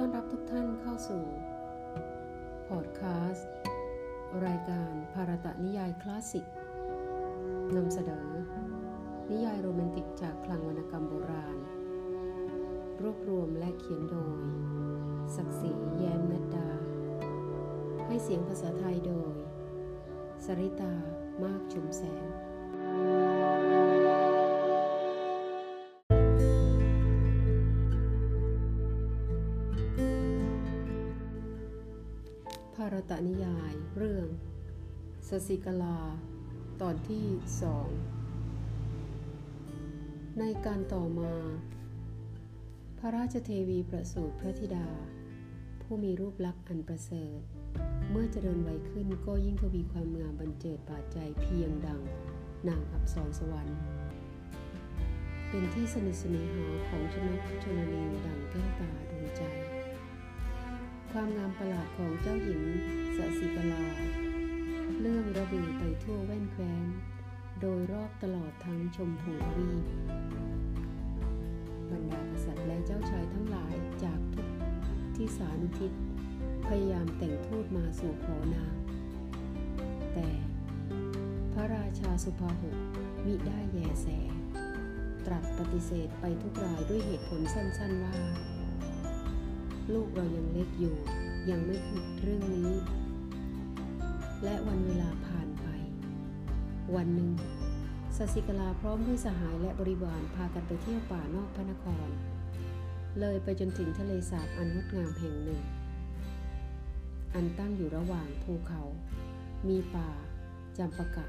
ต้อนรับทุกท่านเข้าสู่พอดคาสต์รายการภารตะนิยายคลาสสิกนำเสนอนิยายโรแมนติกจากคลังวรรณกรรมโบราณ รวบรวมและเขียนโดย ศักดิ์ศรีแย้มนัดดา ให้เสียงภาษาไทยโดย สริตามากชุมแสง สสิกลา ตอนที่สองในการต่อมา พระราชเทวีประสูติพระธิดา ผู้มีรูปลักษณ์อันประเสริฐ เมื่อเจริญวัยขึ้นก็ยิ่งทวีความงามบันเจิดบาดใจเพียงดังนางอับสรสวรรค์ เป็นที่สนิทสนิหาของชนกชนนีดังแก้วตาดวงใจ ความงามประหลาดของเจ้าหญิงสสิกลา เรื่องระบือไปทั่วแว่นแคว้น โดยรอบตลอดทั้งชมพูวีบรรดากษัตริย์และเจ้าชายทั้งหลายจากทุกที่สานุทิศพยายามแต่งทูตมาสู่ขอนาง แต่พระราชาสุภาหกมิได้แยแส ตรัสปฏิเสธไปทุกรายด้วยเหตุผลสั้นๆว่า ลูกเรายังเล็กอยู่ยังไม่คิดเรื่องนี้ และวันเวลาผ่านไป วันหนึ่งสสิกลาพร้อมด้วยสหายและบริวารพากันไปเที่ยวป่านอกพระนคร เลยไปจนถึงทะเลสาบอันงดงามแห่งหนึ่ง อันตั้งอยู่ระหว่างภูเขา มีป่าจำปะกะ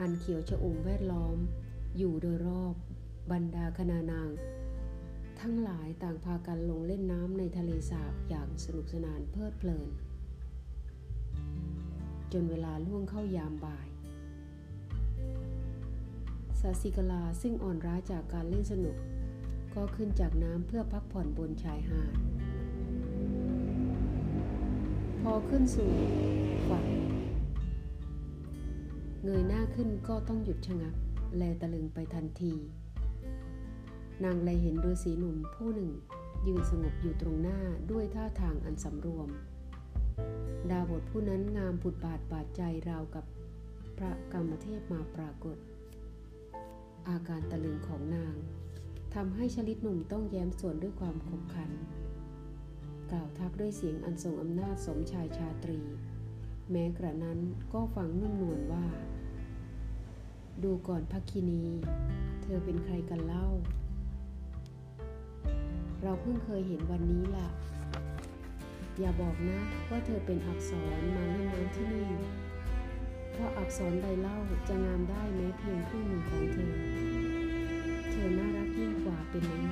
อันเขียวชอุ่มแวดล้อม อยู่โดยรอบบรรดาคณานาง ทั้งหลายต่างพากันลงเล่นน้ำในทะเลสาบอย่างสนุกสนานเพลิดเพลิน จนเวลาล่วงเข้ายามบ่ายสาสิกลาซึ่งอ่อนร้าจากการเล่นสนุก ก็ขึ้นจากน้ำเพื่อพักผ่อนบนชายหาด พอขึ้นสู่ฝั่งเงยหน้าขึ้นก็ต้องหยุดชะงัก แลตะลึงไปทันที นางเลยเห็นฤาษีหนุ่มผู้หนึ่ง ยืนสงบอยู่ตรงหน้าด้วยท่าทางอันสำรวม ดาบทผู้นั้นงามผุดบาดบาดใจราวกับพระกรรมเทพมาปรากฏ อาการตะลึงของนางทำให้ชลิดหนุ่มต้องแย้มส่วนด้วยความขบขัน กล่าวทักด้วยเสียงอันทรงอำนาจสมชายชาตรี แม้กระนั้นก็ฟังนุ่มนวลว่า ดูก่อนพักคินี เธอเป็นใครกันเล่า เราเพิ่งเคยเห็นวันนี้ล่ะ อย่าบอกนะว่าเธอเป็นอักษรมาเล่นน้ำที่นี่ เพราะอักษรใดเล่าจะงามได้แม้เพียงครึ่งหนึ่งของเธอ เธอน่ารักยิ่งกว่าเป็นไหน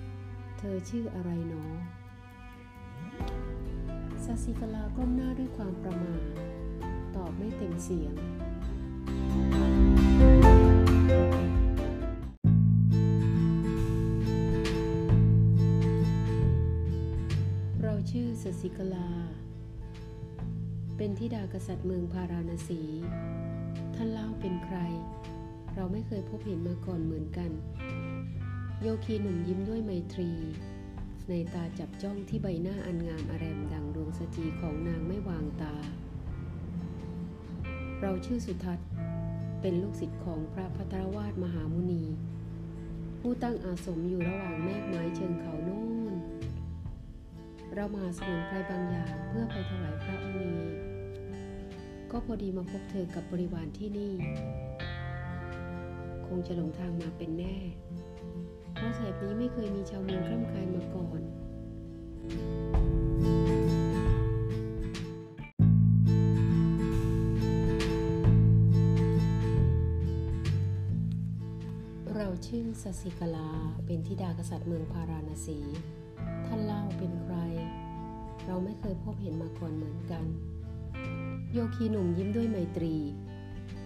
ๆเธอชื่ออะไรหนอซาซิกลาก้มหน้าด้วยความประมาทตอบไม่เต็มเสียง ชื่อสสิกลา เป็นธิดากษัตริย์เมืองพาราณสี ท่านเล่าเป็นใคร เราไม่เคยพบเห็นมาก่อนเหมือนกัน โยคีหนุ่มยิ้มด้วยไมตรี ในตาจับจ้องที่ใบหน้าอันงามอารมดังดวงสจีของนางไม่วางตา เราชื่อสุทัศน์ เป็นลูกศิษย์ของพระพัทรวาสมหามุนี ผู้ตั้งอาสมอยู่ระหว่างแมกไม้เชิงเขาโน่น เรามาสมุนไพรบางอย่างเพื่อไปถวายพระมุนีก็พอดีมาพบเธอกับบริวารที่นี่ คงจะหลงทางมาเป็นแน่ เพราะแถบนี้ไม่เคยมีชาวเมืองคร่ำครายมาก่อนเราชื่อสสิกลาเป็นธิดากษัตริย์เมืองพาราณสี เราไม่เคยพบเห็นมาก่อนเหมือนกัน โยคีหนุ่มยิ้มด้วยไมตรี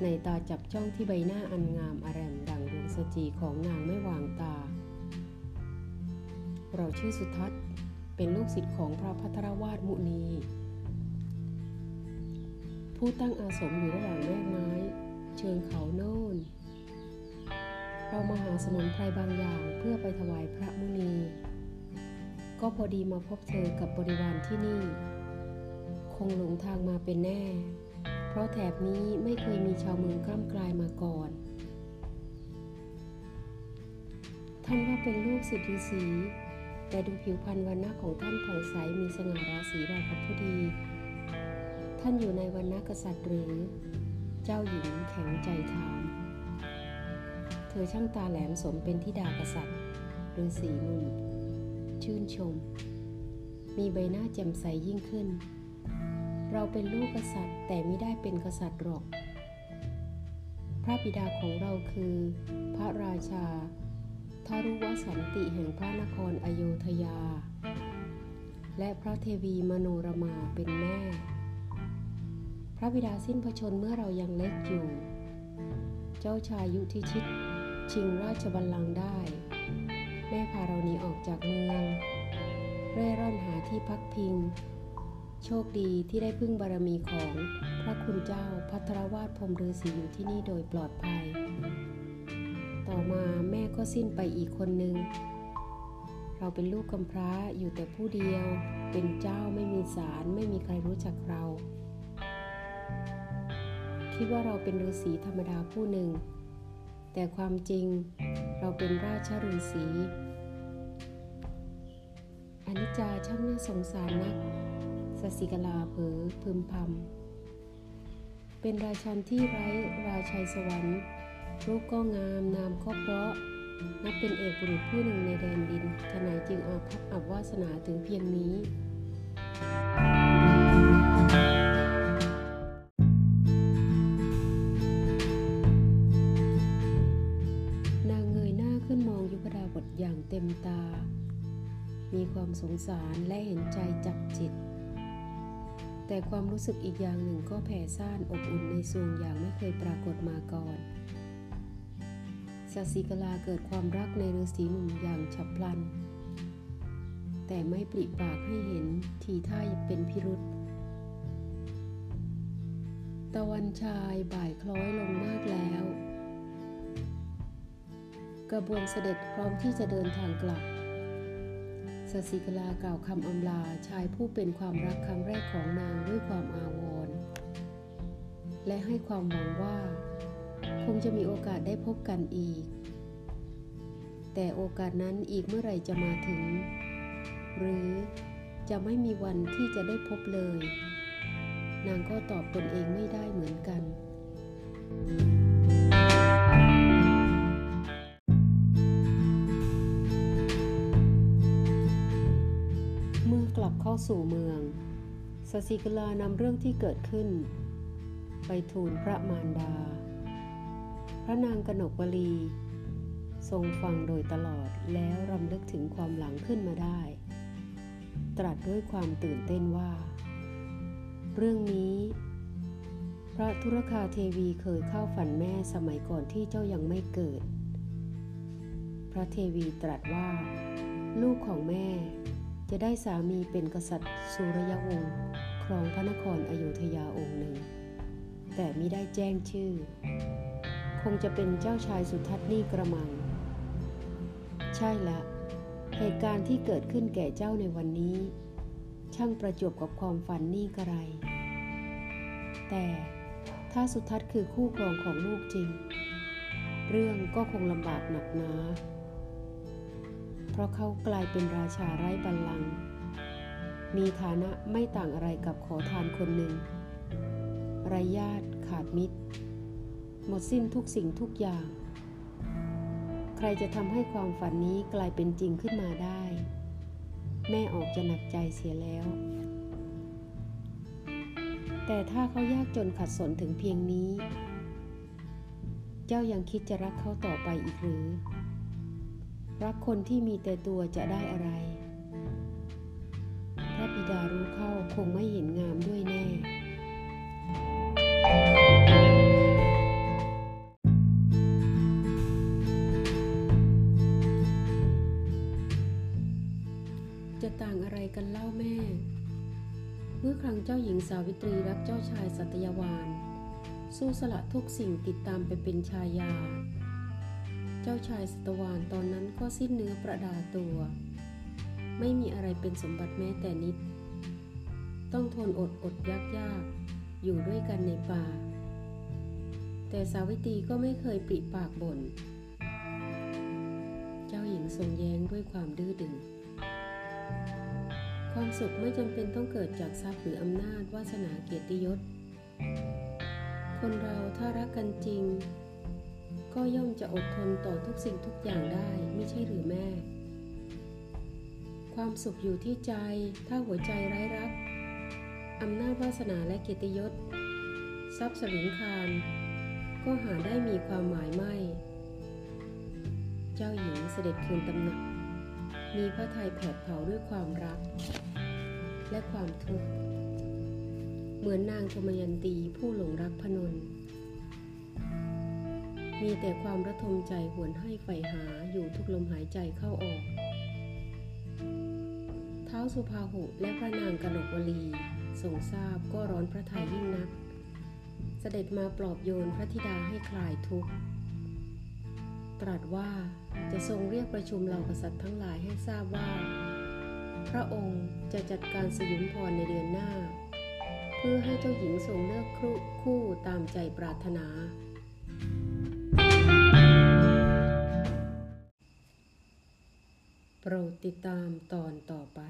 ในตาจับจ้องที่ใบหน้าอันงามอารมดังดวงสจีของนางไม่วางตา เราชื่อสุทัศน์เป็นลูกศิษย์ของพระพัทรวาสมุนี ผู้ตั้งอาสมอยู่ระหว่างแม่ไม้ เชิงเขาโน่น เรามาหาสมุนไพรบางอย่างเพื่อไปถวายพระมุนี ก็พอดีมาพบเธอกับบริวารที่นี่ คงหลงทางมาเป็นแน่ เพราะแถบนี้ไม่เคยมีชาวเมืองกล้ำกลายมาก่อน ท่านว่าเป็นลูกศิษย์ฤาษีแต่ดูผิวพรรณวันณะของท่านผ่องใสมีสง่าราศีราวกับผู้ดี ท่านอยู่ในวันณะกษัตริย์หรือ เจ้าหญิงแข็งใจถาม เธอช่างตาแหลมสมเป็นทิดากษัตริย์ฤาษีหนุ่ ชื่นชม มีใบหน้าแจ่มใสยิ่งขึ้น เราเป็นลูกกษัตริย์แต่ไม่ได้เป็นกษัตริย์หรอก พระบิดาของเราคือ พระราชาทารุวสันติแห่งพระนครอโยธยา และพระเทวีมโนรมาเป็นแม่ พระบิดาสิ้นพระชนเมื่อเรายังเล็กอยู่ เจ้าชายยุทธิชิตชิงราชบัลลังก์ได้ แม่พาเราหนีออกจากเมือง เร่ร่อนหาที่พักพิง โชคดีที่ได้พึ่งบารมีของพระคุณเจ้าพัทรวาสพรมฤาษีอยู่ที่นี่โดยปลอดภัย ต่อมาแม่ก็สิ้นไปอีกคนหนึ่งเราเป็นลูกกำพร้าอยู่แต่ผู้เดียว เป็นเจ้าไม่มีสารไม่มีใครรู้จักเรา คิดว่าเราเป็นฤาษีธรรมดาผู้หนึ่ง แต่ความจริง เราเป็นราชฤาษีอนิจจาช่างน่าสงสารนักสสิกลาเผอพึมพำเป็นราชันที่ไร้ราชัยสวรรค์รูปก็งามนามก็เพราะ นับเป็นเอกบุรุษผู้หนึ่งในแดนดินทนายจึงอาภัพอับวาสนาถึงเพียงนี้ สารและเห็นใจจับจิต แต่ความรู้สึกอีกอย่างหนึ่งก็แผ่ซ่านอบอุ่นในสวงอย่างไม่เคยปรากฏมาก่อนสสิกลาเกิดความรักในฤาษีหนุ่มอย่างฉับพลัน แต่ไม่ปริปากให้เห็นทีท่าเป็นพิรุษตะวันชายบ่ายคล้อยลงมากแล้ว กระบวนเสด็จพร้อมที่จะเดินทางกลับ สสิกลากล่าวคำอำลาชายผู้เป็นความรักครั้งแรกของนางด้วยความอาวรณ์และให้ความหวังว่า คงจะมีโอกาสได้พบกันอีก แต่โอกาสนั้นอีกเมื่อไหร่จะมาถึง หรือจะไม่มีวันที่จะได้พบเลย นางก็ตอบตนเองไม่ได้เหมือนกัน สู่เมืองสสิกลานำเรื่องที่เกิดขึ้น ไปทูลพระมารดา พระนางกนกวลี ทรงฟังโดยตลอดแล้วรำลึกถึงความหลังขึ้นมาได้ ตรัสด้วยความตื่นเต้นว่า เรื่องนี้ พระธุรคาเทวีเคยเข้าฝันแม่สมัยก่อนที่เจ้ายังไม่เกิด พระเทวีตรัสว่า ลูกของแม่ จะได้สามีเป็นกษัตริย์สุรยวงศ์ครองพระนครอโยธยาองค์หนึ่ง แต่มิได้แจ้งชื่อ คงจะเป็นเจ้าชายสุทัศน์นี่กระมัง ใช่ละ เหตุการณ์ที่เกิดขึ้นแก่เจ้าในวันนี้ ช่างประจบกับความฝันนี่กระไร แต่ถ้าสุทัศน์คือคู่ครองของลูกจริง เรื่องก็คงลำบากหนักหนาเพ ราะเขากลายเป็นราชาไร้บัลลังก์มีฐานะไม่ต่างอะไรกับขอทานคนหนึ่งไรญาติขาดมิตร หมดสิ้นทุกสิ่งทุกอย่าง ใครจะทำให้ความฝันนี้กลายเป็นจริงขึ้นมาได้ แม่ออกจะหนักใจเสียแล้ว แต่ถ้าเขายากจนขัดสนถึงเพียงนี้ เจ้ายังคิดจะรักเขาต่อไปอีกหรือ รักคนที่มีแต่ตัวจะได้อะไร พระบิดารู้เข้าคงไม่เห็นงามด้วยแน่ จะต่างอะไรกันเล่าแม่ เมื่อครั้งเจ้าหญิงสาวิตรีรักเจ้าชายสัตยวาน สู้สละทุกสิ่งติดตามไปเป็นชายา จ้าชายสตวานตอนนั้นก็สิ้นเนื้อประดาตัว ไม่มีอะไรเป็นสมบัติแม้แต่นิด ต้องทนอดอดยากยากอยู่ด้วยกันในป่า แต่สาวิตรีก็ไม่เคยปริปากบ่น เจ้าหญิงทรงแย้งด้วยความดื้อดึง ความสุขไม่จำเป็นต้องเกิดจากทรัพย์หรืออำนาจวาสนาเกียรติยศ คนเราถ้ารักกันจริง ก็ย่อมจะอดทนต่อทุกสิ่งทุกอย่างได้ไม่ใช่หรือแม่ ความสุขอยู่ที่ใจถ้าหัวใจไร้รักอำนาจวาสนาและเกียรติยศ ทรัพย์สลิงคารก็หาได้มีความหมายไม่ เจ้าหญิงเสด็จคืนตำหนัก มีพระทัยแผดเผาด้วยความรัก และความทุกข์ เหมือนนางธมยันตีผู้หลงรักพนน มีแต่ความระทมใจหวนให้ใฝ่หาอยู่ทุกลมหายใจเข้าออก เท้าสุภาหุและพระนางกนกวลีทรงทราบก็ร้อนพระทัยยิ่งนัก เสด็จมาปลอบโยนพระธิดาให้คลายทุกข์ ตรัสว่าจะทรงเรียกประชุมเหล่ากษัตริย์ทั้งหลายให้ทราบว่า พระองค์จะจัดการสยุมพรในเดือนหน้า เพื่อให้เจ้าหญิงทรงเลือกคู่คู่ตามใจปรารถนา โปรดติดตามตอนต่อไป